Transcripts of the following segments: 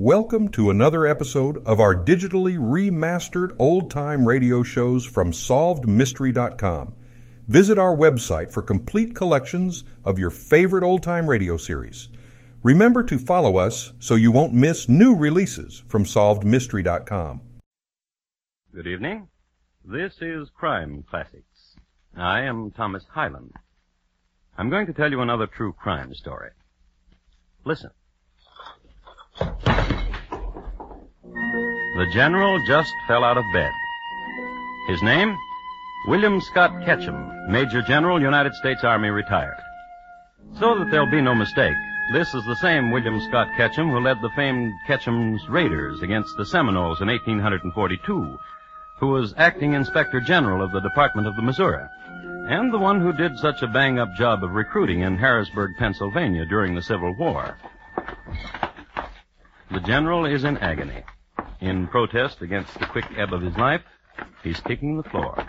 Welcome to another episode of our digitally remastered old time radio shows from SolvedMystery.com. Visit our website for complete collections of your favorite old time radio series. Remember to follow us so you won't miss new releases from SolvedMystery.com. Good evening. This is Crime Classics. I am Thomas Hyland. I'm going to tell you another true crime story. Listen. The general just fell out of bed. His name? William Scott Ketchum, Major General, United States Army, retired. So that there'll be no mistake, this is the same William Scott Ketchum who led the famed Ketchum's Raiders against the Seminoles in 1842, who was acting Inspector General of the Department of the Missouri, and the one who did such a bang-up job of recruiting in Harrisburg, Pennsylvania during the Civil War. The general is in agony. In protest against the quick ebb of his life, he's kicking the floor.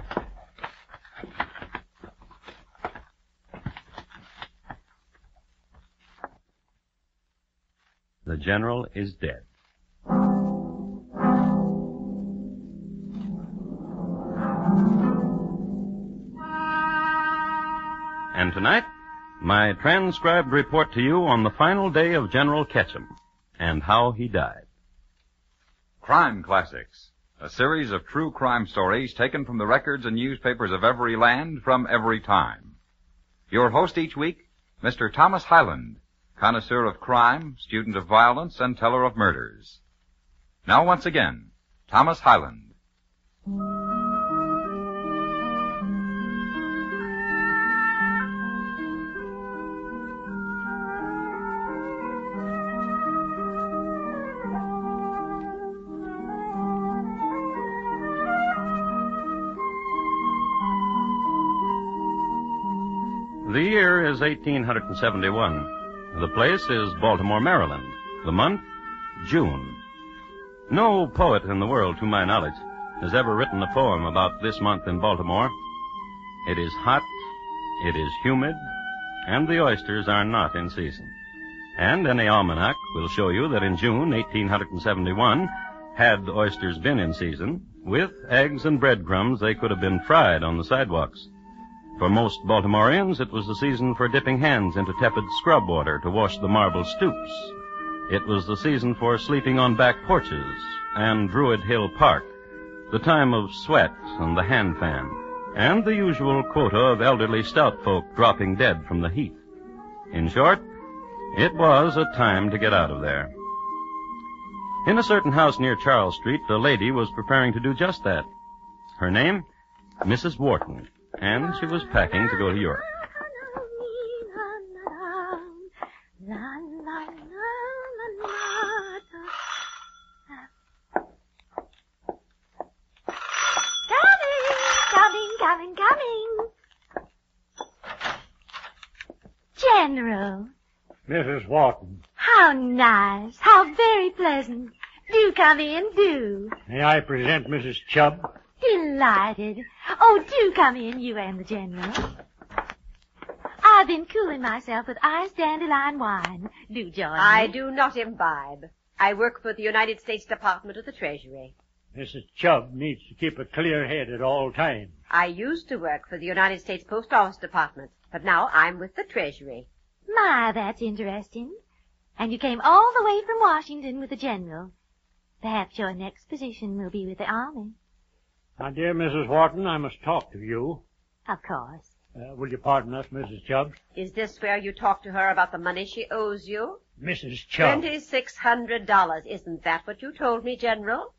The general is dead. And tonight, my transcribed report to you on the final day of General Ketchum and how he died. Crime Classics, a series of true crime stories taken from the records and newspapers of every land from every time. Your host each week, Mr. Thomas Hyland, connoisseur of crime, student of violence, and teller of murders. Now once again, Thomas Hyland. The year is 1871. The place is Baltimore, Maryland. The month, June. No poet in the world, to my knowledge, has ever written a poem about this month in Baltimore. It is hot, it is humid, and the oysters are not in season. And any almanac will show you that in June 1871, had oysters been in season, with eggs and breadcrumbs they could have been fried on the sidewalks. For most Baltimoreans, it was the season for dipping hands into tepid scrub water to wash the marble stoops. It was the season for sleeping on back porches and Druid Hill Park, the time of sweat and the hand fan, and the usual quota of elderly stout folk dropping dead from the heat. In short, it was a time to get out of there. In a certain house near Charles Street, a lady was preparing to do just that. Her name? Mrs. Wharton and she was packing to go to Europe. Coming, coming, coming, coming. General, Mrs. Wharton, how nice, how very pleasant. Do come in, do. may I present Mrs. Chubb? Delighted. Oh, do come in, you and the General. I've been cooling myself with iced dandelion wine. Do join I me. do not imbibe. I work for the United States Department of the Treasury. Mrs. Chubb needs to keep a clear head at all times. I used to work for the United States Post Office Department, but now I'm with the Treasury. My, that's interesting. And you came all the way from Washington with the General. Perhaps your next position will be with the Army. My dear Mrs. Wharton, I must talk to you. Of course. Uh, will you pardon us, Mrs. Chubb? Is this where you talk to her about the money she owes you? Mrs. Chubb. Twenty-six hundred dollars. Isn't that what you told me, General?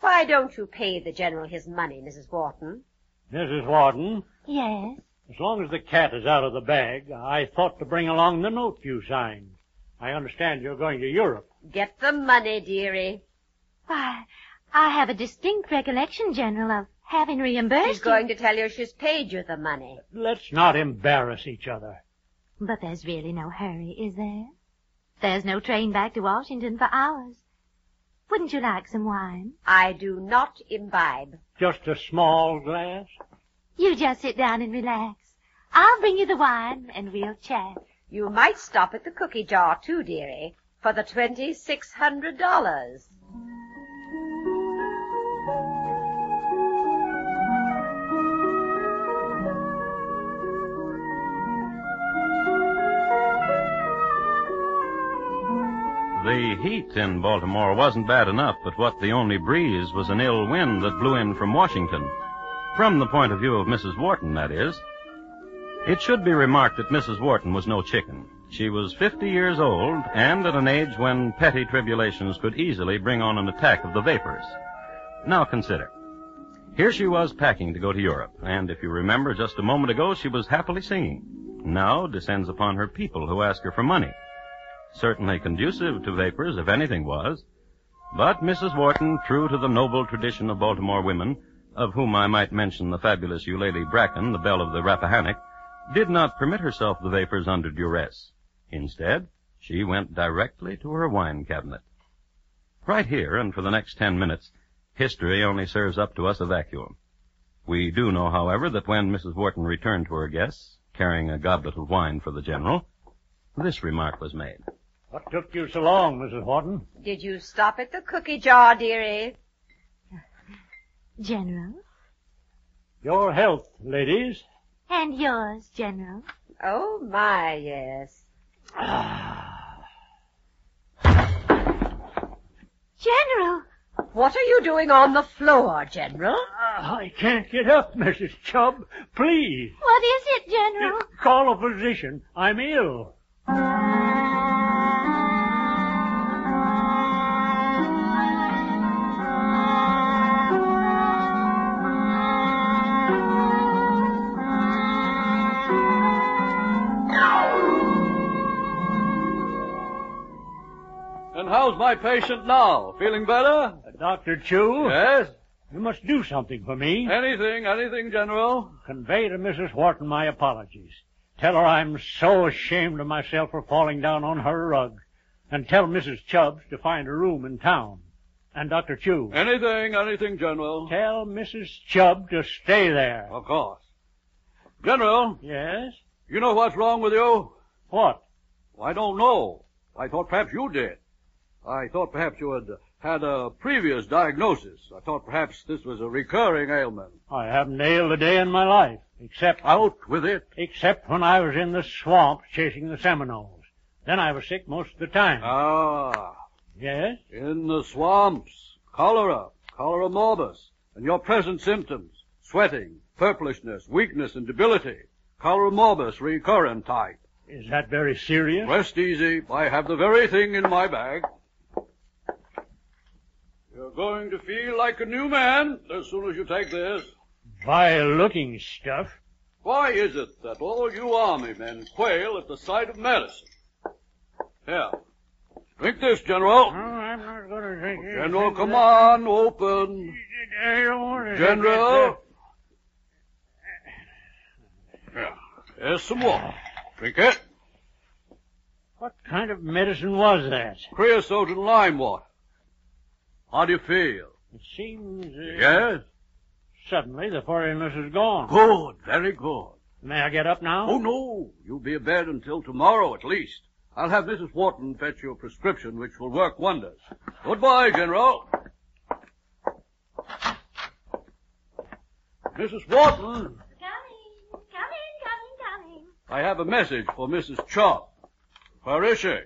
Why don't you pay the General his money, Mrs. Wharton? Mrs. Wharton, Yes. as long as the cat is out of the bag, I thought to bring along the note you signed. I understand you're going to Europe. Get the money, dearie. Why, I have a distinct recollection, General, of having reimbursed She's you. going to tell you she's paid you the money. Let's not embarrass each other. But there's really no hurry, is there? There's no train back to Washington for hours. Wouldn't you like some wine? I do not imbibe. Just a small glass? You just sit down and relax. I'll bring you the wine and we'll chat. You might stop at the cookie jar too, dearie. for the twenty-six hundred dollars. The heat in Baltimore wasn't bad enough, but what the only breeze was an ill wind that blew in from Washington. From the point of view of Mrs. Wharton, that is. It should be remarked that Mrs. Wharton was no chicken. She was 50 years old and at an age when petty tribulations could easily bring on an attack of the vapors. Now consider. Here she was packing to go to Europe, and if you remember just a moment ago, she was happily singing. Now descends upon her people who ask her for money. Certainly conducive to vapors, if anything was. But Mrs. Wharton, true to the noble tradition of Baltimore women, of whom I might mention the fabulous Eulalie Bracken, the belle of the Rappahannock, did not permit herself the vapors under duress. Instead, she went directly to her wine cabinet. Right here, and for the next ten minutes, history only serves up to us a vacuum. We do know, however, that when Mrs. Wharton returned to her guests, carrying a goblet of wine for the general, this remark was made. What took you so long, Mrs. Wharton? Did you stop at the cookie jar, dearie? General. Your health, ladies. And yours, General. Oh, my, yes. General! What are you doing on the floor, General? Ah, I can't get up, Mrs. Chubb. Please. What is it, General? Call a physician. I'm ill. My patient now? Feeling better? Uh, Dr. Chu, Yes? you must do something for me. Anything, anything, General? Convey to Mrs. Wharton my apologies. Tell her I'm so ashamed of myself for falling down on her rug. And tell Mrs. Chubbs to find a room in town. And Dr. Chu, Anything, anything, General. tell Mrs. Chubb to stay there. Of course. General, Yes? you know what's wrong with you? What? I don't know. I thought perhaps you did. I thought perhaps you had had a previous diagnosis. I thought perhaps this was a recurring ailment. I haven't nailed a day in my life, except Out with it. except when I was in the swamp chasing the Seminoles. Then I was sick most of the time. Ah, yes? in the swamps. Cholera, cholera morbus, and your present symptoms. Sweating, purplishness, weakness, and debility. Cholera morbus recurrent type. Is that very serious? Rest easy. I have the very thing in my bag. You're going to feel like a new man as soon as you take this. Vile looking stuff. Why is it that all you army men quail at the sight of medicine? Here. Drink this, General. No. I'm not going to drink it. General, come on, open. I don't want to General. Here. Here's some water. Drink it. What kind of medicine was that? Creosote and lime water. How do you feel? It seems uh, Yes? suddenly the foreignness is gone. Good, very good. May I get up now? Oh, no. You'll be abed until tomorrow at least. I'll have Mrs. Wharton fetch you a prescription which will work wonders. Goodbye, General. Mrs. Wharton, Coming, coming, coming, coming. I have a message for Mrs. Chubb. Where is she?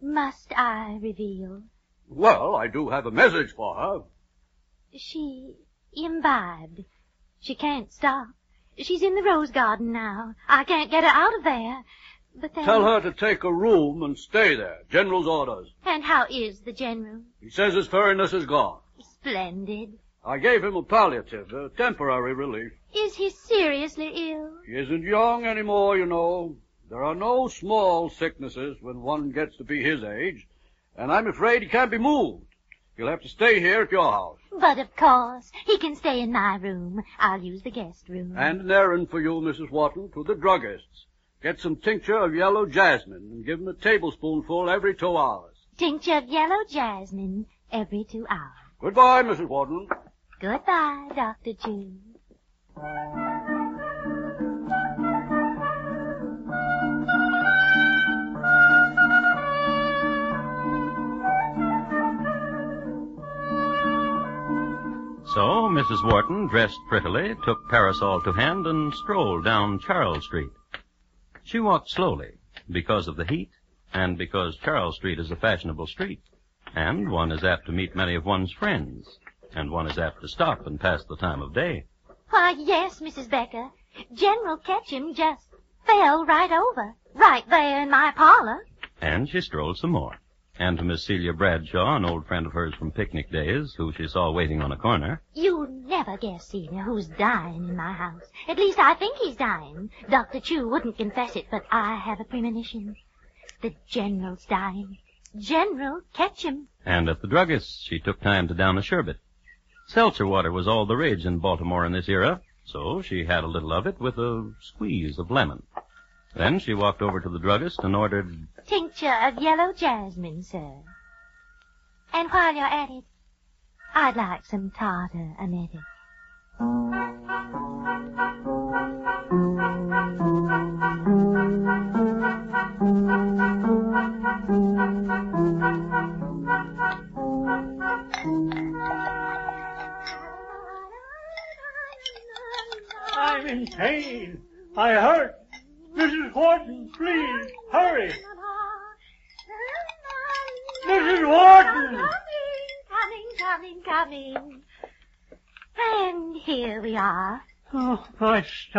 Must I reveal? Well, I do have a message for her. She imbibed. She can't stop. She's in the rose garden now. I can't get her out of there. But then... Tell her to take a room and stay there. General's orders. And how is the general? He says his furriness is gone. Splendid. I gave him a palliative, a temporary relief. Is he seriously ill? He isn't young anymore, you know. There are no small sicknesses when one gets to be his age, and I'm afraid he can't be moved. He'll have to stay here at your house. But of course, he can stay in my room. I'll use the guest room. And an errand for you, Mrs. Wharton, to the druggist's. Get some tincture of yellow jasmine and give him a tablespoonful every two hours. Tincture of yellow jasmine every two hours. Goodbye, Mrs. Wharton. Goodbye, Dr. Chu. So Mrs. Wharton, dressed prettily, took parasol to hand and strolled down Charles Street. She walked slowly because of the heat and because Charles Street is a fashionable street, and one is apt to meet many of one's friends, and one is apt to stop and pass the time of day. Why, yes, Mrs. Becker. General Ketchum just fell right over, right there in my parlor. And she strolled some more. And to Miss Celia Bradshaw, an old friend of hers from picnic days, who she saw waiting on a corner. You never guess, Celia, who's dying in my house. At least I think he's dying. Dr. Chu wouldn't confess it, but I have a premonition. The General's dying. General Ketchum. And at the druggist's, she took time to down a sherbet. Seltzer water was all the rage in Baltimore in this era, so she had a little of it with a squeeze of lemon. Then she walked over to the druggist and ordered Tincture of yellow jasmine, sir. And while you're at it, I'd like some tartar emetic.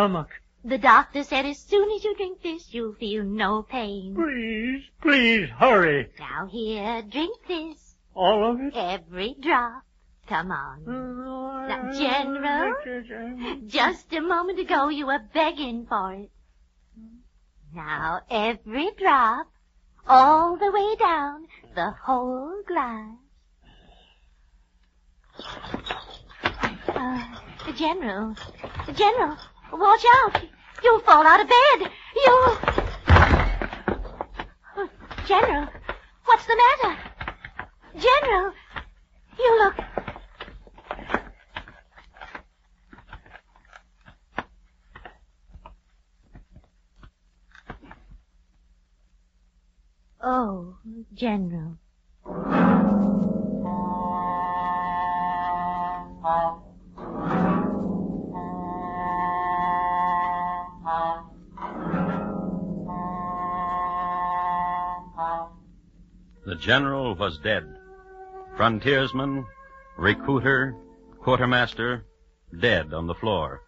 Stomach. The doctor said as soon as you drink this, you'll feel no pain. Please, please, hurry. Now here, drink this. All of it? Every drop. Come on. Now, General, just a moment ago you were begging for it. Now every drop, all the way down, the whole glass. Uh, the General, the General, watch out. You'll fall out of bed. Oh, General, what's the matter? General, you look... Oh, General. General was dead. Frontiersman, recruiter, quartermaster, dead on the floor.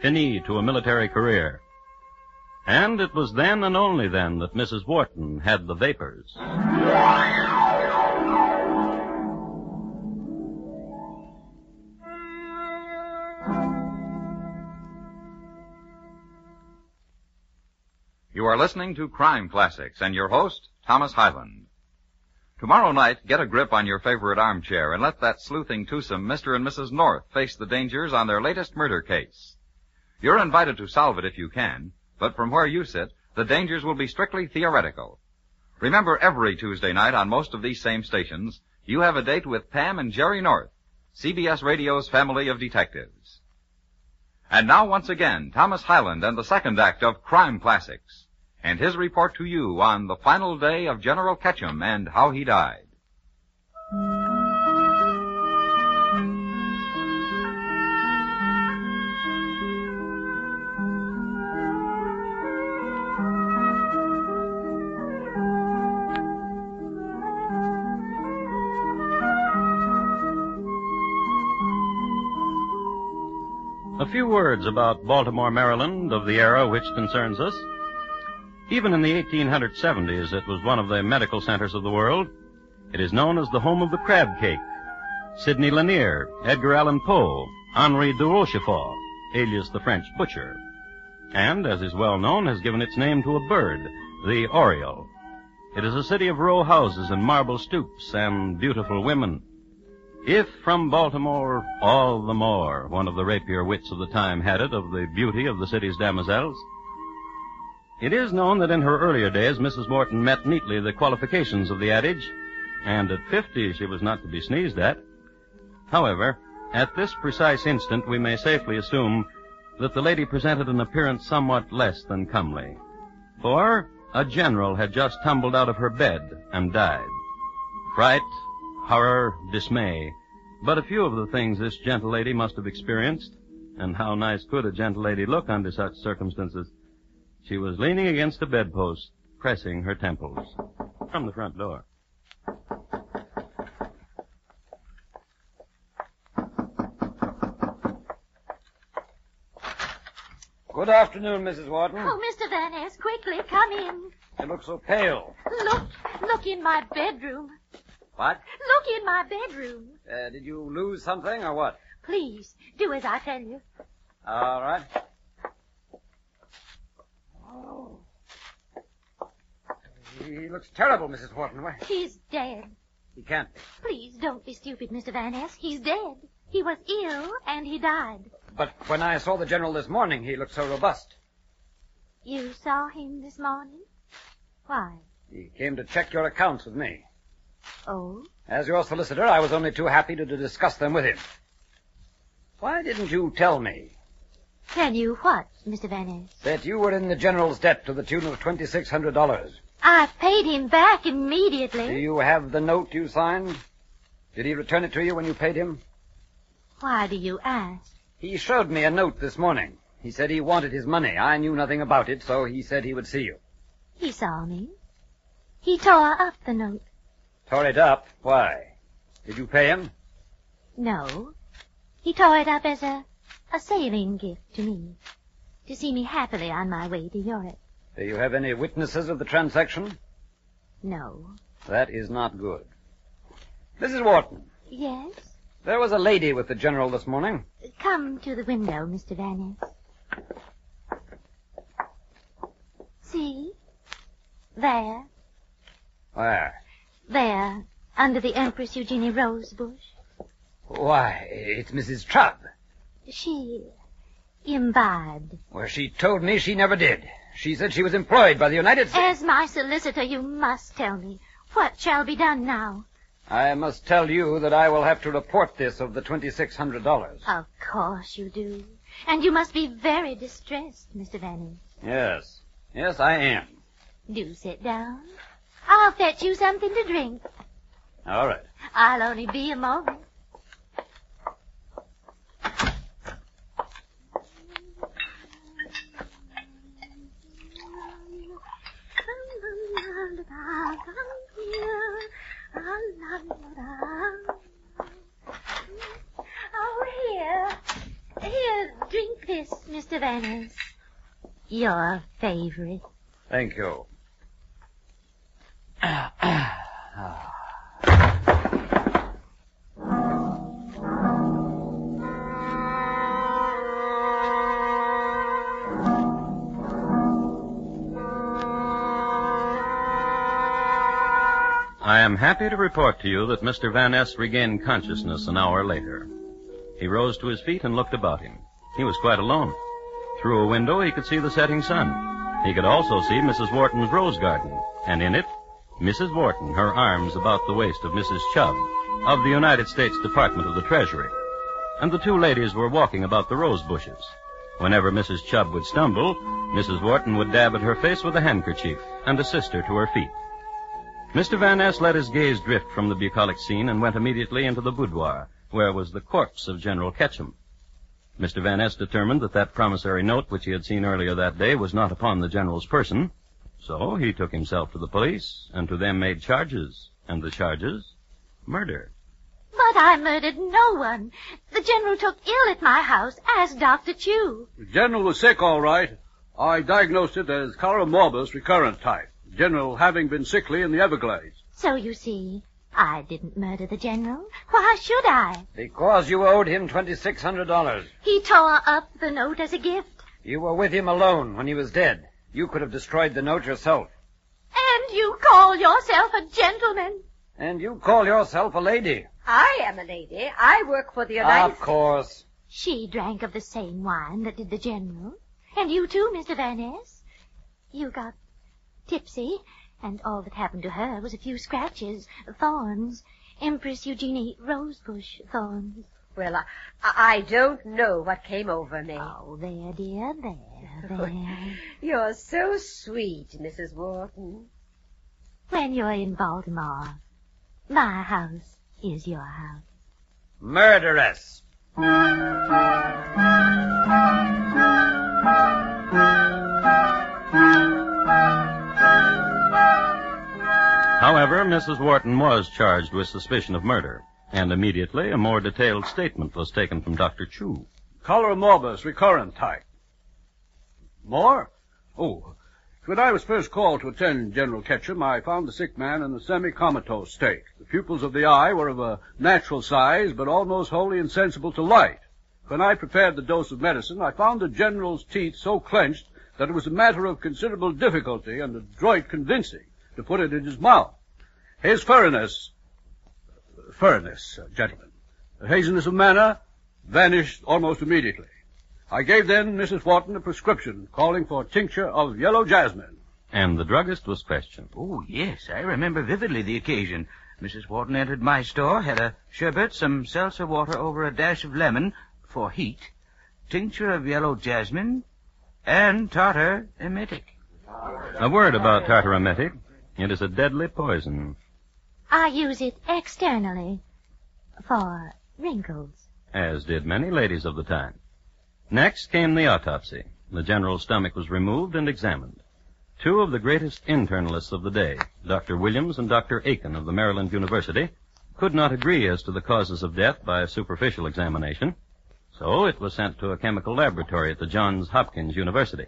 Fini to a military career. And it was then and only then that Mrs. Wharton had the vapors. You are listening to Crime Classics and your host, Thomas Hyland. Tomorrow night, get a grip on your favorite armchair and let that sleuthing twosome Mr. and Mrs. North face the dangers on their latest murder case. You're invited to solve it if you can, but from where you sit, the dangers will be strictly theoretical. Remember, every Tuesday night on most of these same stations, you have a date with Pam and Jerry North, CBS Radio's family of detectives. And now once again, Thomas Hyland and the second act of Crime Classics, and his report to you on the final day of General Ketchum and how he died. A few words about Baltimore, Maryland of the era which concerns us. Even in the 1870s, it was one of the medical centers of the world. It is known as the home of the crab cake. Sidney Lanier, Edgar Allan Poe, Henri de Rochefort, alias the French butcher. And, as is well known, has given its name to a bird, the oriole. It is a city of row houses and marble stoops and beautiful women. If from Baltimore, all the more, one of the rapier wits of the time had it of the beauty of the city's damoiselles. It is known that in her earlier days, Mrs. Morton met neatly the qualifications of the adage, and at fifty she was not to be sneezed at. However, at this precise instant, we may safely assume that the lady presented an appearance somewhat less than comely. For a general had just tumbled out of her bed and died. Fright, horror, dismay But a few of the things this gentle lady must have experienced, and how nice could a gentle lady look under such circumstances? She was leaning against a bedpost, pressing her temples. From the front door. Good afternoon, Mrs. Wharton. Oh, Mr. Van Ness, quickly, come in. You look so pale. Look, look in my bedroom. What? Look in my bedroom. Uh, did you lose something or what? Please, do as I tell you. All right. Oh. He looks terrible, Mrs. Wharton. Why, He's dead. He can't be. Please don't be stupid, Mr. Van Ness. He's dead. He was ill, and he died. But when I saw the general this morning, he looked so robust. You saw him this morning? Why? He came to check your accounts with me. Oh? As your solicitor, I was only too happy to, to discuss them with him. Why didn't you tell me Tell you what, Mr. Van Ness? that you were in the general's debt to the tune of $2,600? I paid him back immediately. Do you have the note you signed? Did he return it to you when you paid him? Why do you ask? He showed me a note this morning. He said he wanted his money. I knew nothing about it, so he said he would see you. He saw me. He tore up the note. Tore it up? Why? Did you pay him? No. He tore it up as a, a sailing gift to me. To see me happily on my way to Europe. Do you have any witnesses of the transaction? No. That is not good. Mrs. Wharton, Yes? there was a lady with the general this morning. Come to the window, Mr. Van Ness. See? There. Where? There. Under the Empress Eugenie rose bush. Why, it's Mrs. Chubb. She imbibed. Well, she told me she never did. She said she was employed by the United States. As my solicitor, you must tell me. What shall be done now? I must tell you that I will have to report this of the $2,600. Of course you do. And you must be very distressed, Mr. Van Ness. Yes. Yes, I am. Do sit down. I'll fetch you something to drink. All right. I'll only be a moment. Oh, here. Here, drink this, Mr. Van Ness. Your favorite. Thank you. I am happy to report to you that Mr. Van Ness regained consciousness an hour later. He rose to his feet and looked about him. He was quite alone. Through a window, he could see the setting sun. He could also see Mrs. Wharton's rose garden, and in it, Mrs. Wharton, her arms about the waist of Mrs. Chubb, of the United States Department of the Treasury. And the two ladies were walking about the rose bushes. Whenever Mrs. Chubb would stumble, Mrs. Wharton would dab at her face with a handkerchief and assist her to her feet. Mr. Van Ness let his gaze drift from the bucolic scene and went immediately into the boudoir, where was the corpse of General Ketchum. Mr. Van Ness determined that that promissory note which he had seen earlier that day was not upon the general's person. So he took himself to the police, and to them made charges. And the charges? Murder. But I murdered no one. The general took ill at my house, as Dr. Chu. The general was sick, all right. I diagnosed it as cholera morbus recurrent type. General having been sickly in the Everglades. So you see, I didn't murder the general. Why should I? Because you owed him $2,600. He tore up the note as a gift. You were with him alone when he was dead. You could have destroyed the note yourself. And you call yourself a gentleman. And you call yourself a lady. I am a lady. I work for the United Of course. She drank of the same wine that did the general. And you too, Mr. Van Ness. You got tipsy, and all that happened to her was a few scratches, thorns, Empress Eugenie rosebush thorns. Well, I, I don't know what came over me. Oh, there, dear, there, there. You're so sweet, Mrs. Wharton. when you're in Baltimore, my house is your house. murderess. However, Mrs. Wharton was charged with suspicion of murder, and immediately a more detailed statement was taken from Dr. Chu. Cholera morbus, recurrent type. More? Oh, when I was first called to attend General Ketchum, I found the sick man in a semi-comatose state. The pupils of the eye were of a natural size, but almost wholly insensible to light. When I prepared the dose of medicine, I found the General's teeth so clenched that it was a matter of considerable difficulty and adroit convincing to put it in his mouth. His furriness, furriness, uh, gentlemen, haziness of manner vanished almost immediately. I gave then Mrs. Wharton a prescription calling for tincture of yellow jasmine. And the druggist was questioned. Oh, yes, I remember vividly the occasion. Mrs. Wharton entered my store, had a sherbet, some seltzer water over a dash of lemon for heat, tincture of yellow jasmine, and tartar emetic. A word about tartar emetic. It is a deadly poison, I use it externally for wrinkles. as did many ladies of the time. Next came the autopsy. The general's stomach was removed and examined. Two of the greatest internalists of the day, Dr. Williams and Dr. Aiken of the Maryland University, could not agree as to the causes of death by a superficial examination, so it was sent to a chemical laboratory at the Johns Hopkins University.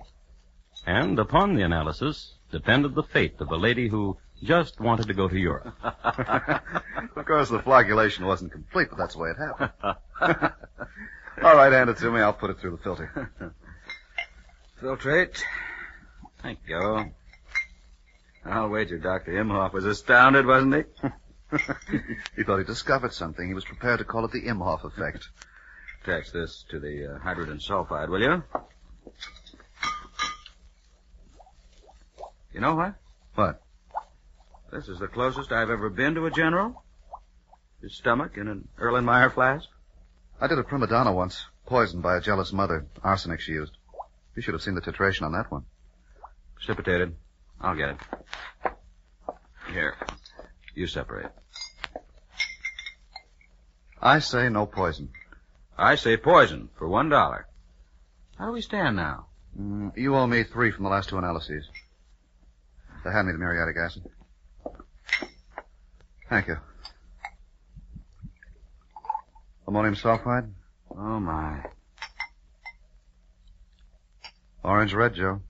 And upon the analysis depended the fate of a lady who just wanted to go to Europe. of course, the flagellation wasn't complete, but that's the way it happened. All right, hand it to me. I'll put it through the filter. Filtrate. Thank you. I'll wager Dr. Imhoff was astounded, wasn't he? he thought he discovered something. He was prepared to call it the Imhoff effect. Attach this to the uh, hydrogen sulfide, will you? You know what? What? This is the closest I've ever been to a general. His stomach in an Erlenmeyer flask. I did a prima donna once, poisoned by a jealous mother. Arsenic she used. You should have seen the titration on that one. Precipitated. I'll get it. Here. You separate. I say no poison. I say poison for one dollar. How do we stand now? Mm, you owe me three from the last two analyses. They hand me the muriatic acid. Thank you. Ammonium sulfide? Oh, my. Orange red, Joe.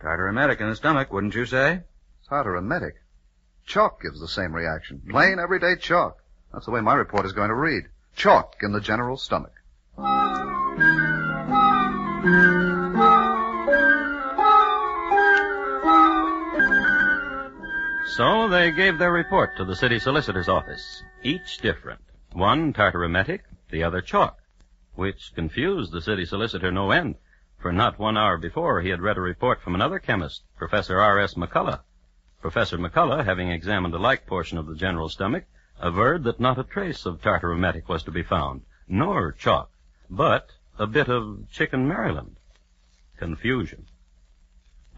Tartar emetic in the stomach, wouldn't you say? Tartar emetic. Chalk gives the same reaction. Plain, mm-hmm. everyday chalk. That's the way my report is going to read. Chalk in the general stomach. So they gave their report to the city solicitor's office, each different. One tartar emetic, the other chalk, which confused the city solicitor no end, for not one hour before he had read a report from another chemist, Professor R.S. McCullough. Professor McCullough, having examined a like portion of the general stomach, averred that not a trace of tartar emetic was to be found, nor chalk, but a bit of chicken Maryland. Confusion.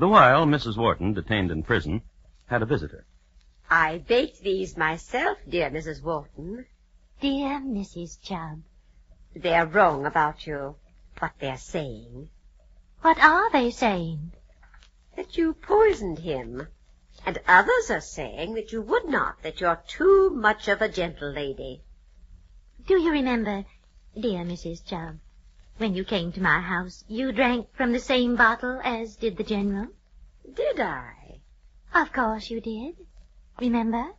The while Mrs. Wharton, detained in prison, had a visitor. I baked these myself, dear Mrs. Wharton. Dear Mrs. Chubb, They're wrong about you, what they're saying. what are they saying? That you poisoned him. And others are saying that you would not, that you're too much of a gentle lady. Do you remember, dear Mrs. Chubb, when you came to my house, you drank from the same bottle as did the General? Did I? Of course you did. Remember?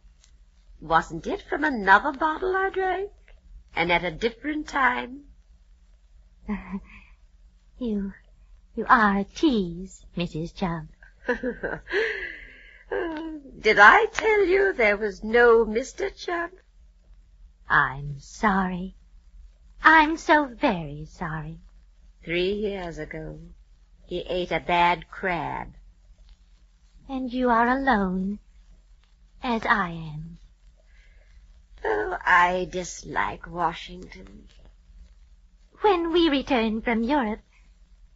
Wasn't it from another bottle I drank? And at a different time? You, you are a tease, Mrs. Chubb. Did I tell you there was no Mr. Chubb? I'm sorry. I'm so very sorry. Three years ago, he ate a bad crab. And you are alone, as I am. Oh, I dislike Washington. When we return from Europe,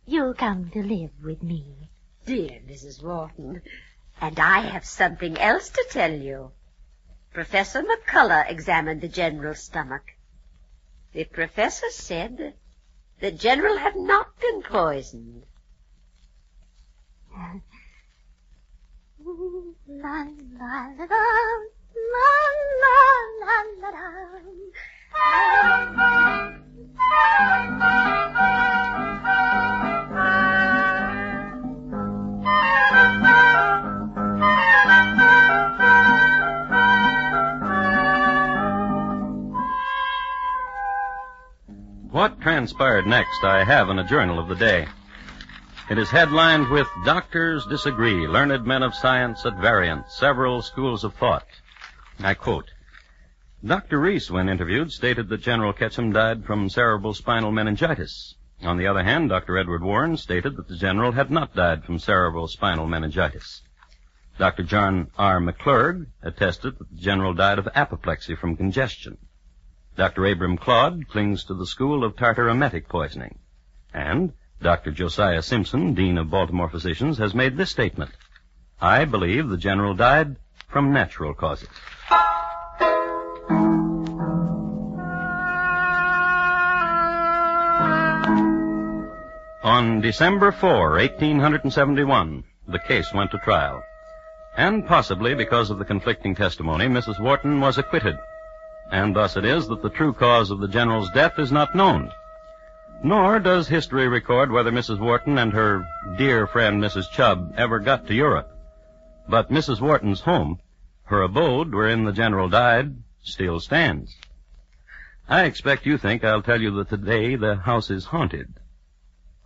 you'll come to live with me. Dear Mrs. Wharton, and I have something else to tell you. Professor McCullough examined the general's stomach. The professor said the general had not been poisoned. La la la la la la la What transpired next, I have in a journal of the day. It is headlined with Doctors Disagree, Learned Men of Science at Variance, Several Schools of Thought. I quote, Dr. Reese, when interviewed, stated that General Ketchum died from cerebral spinal meningitis. On the other hand, Dr. Edward Warren stated that the general had not died from cerebral spinal meningitis. Dr. John R. McClurg attested that the general died of apoplexy from congestion. Dr. Abram Claude clings to the school of tartaremetic poisoning. And Dr. Josiah Simpson, Dean of Baltimore Physicians, has made this statement. I believe the general died from natural causes. On December 4, 1871, the case went to trial. And possibly because of the conflicting testimony, Mrs. Wharton was acquitted. And thus it is that the true cause of the general's death is not known. Nor does history record whether Mrs. Wharton and her dear friend Mrs. Chubb ever got to Europe. But Mrs. Wharton's home, her abode wherein the general died, still stands. I expect you think I'll tell you that today the house is haunted.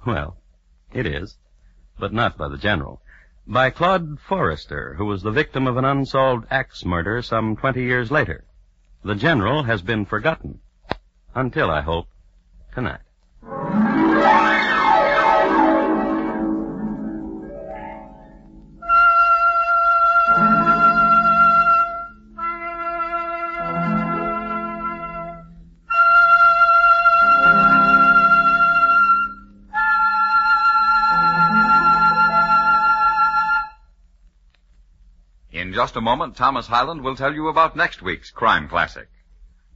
Well, it is, but not by the general. By Claude Forrester, who was the victim of an unsolved axe murder some 20 years later. The general has been forgotten. Until, I hope, tonight. Just a moment, Thomas Hyland will tell you about next week's crime classic.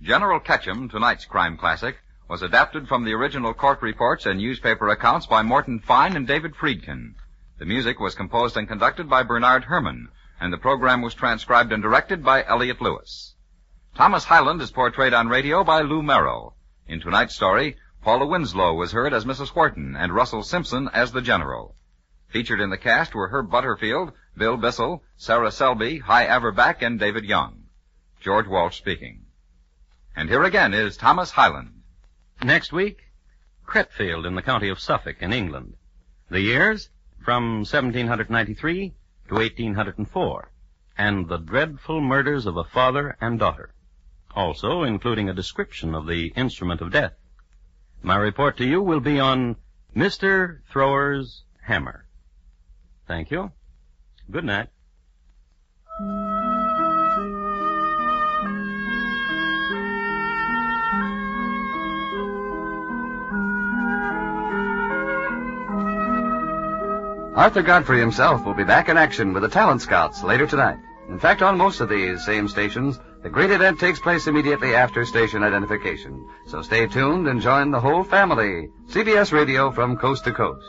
General Ketchum, tonight's crime classic, was adapted from the original court reports and newspaper accounts by Morton Fine and David Friedkin. The music was composed and conducted by Bernard Herrmann, and the program was transcribed and directed by Elliott Lewis. Thomas Hyland is portrayed on radio by Lou Merrill. In tonight's story, Paula Winslow was heard as Mrs. Wharton and Russell Simpson as the General. Featured in the cast were Herb Butterfield, Bill Bissell, Sarah Selby, Hy Averback, and David Young. George Walsh speaking. And here again is Thomas Hyland. Next week, Cratfield in the county of Suffolk in England. The years from 1793 to 1804, and the dreadful murders of a father and daughter. Also including a description of the instrument of death. My report to you will be on Mr. Thrower's hammer. Thank you. Good night. Arthur Godfrey himself will be back in action with the Talent Scouts later tonight. In fact, on most of these same stations, the great event takes place immediately after station identification. So stay tuned and join the whole family. CBS Radio from coast to coast.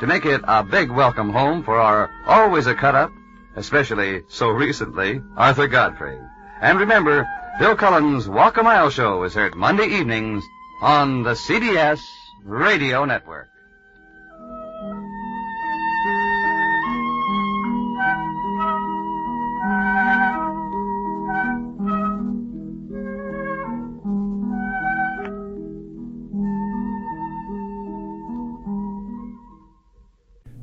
To make it a big welcome home for our always a cut up, especially so recently, Arthur Godfrey. And remember, Bill Cullen's Walk a Mile show is heard Monday evenings on the CBS Radio Network.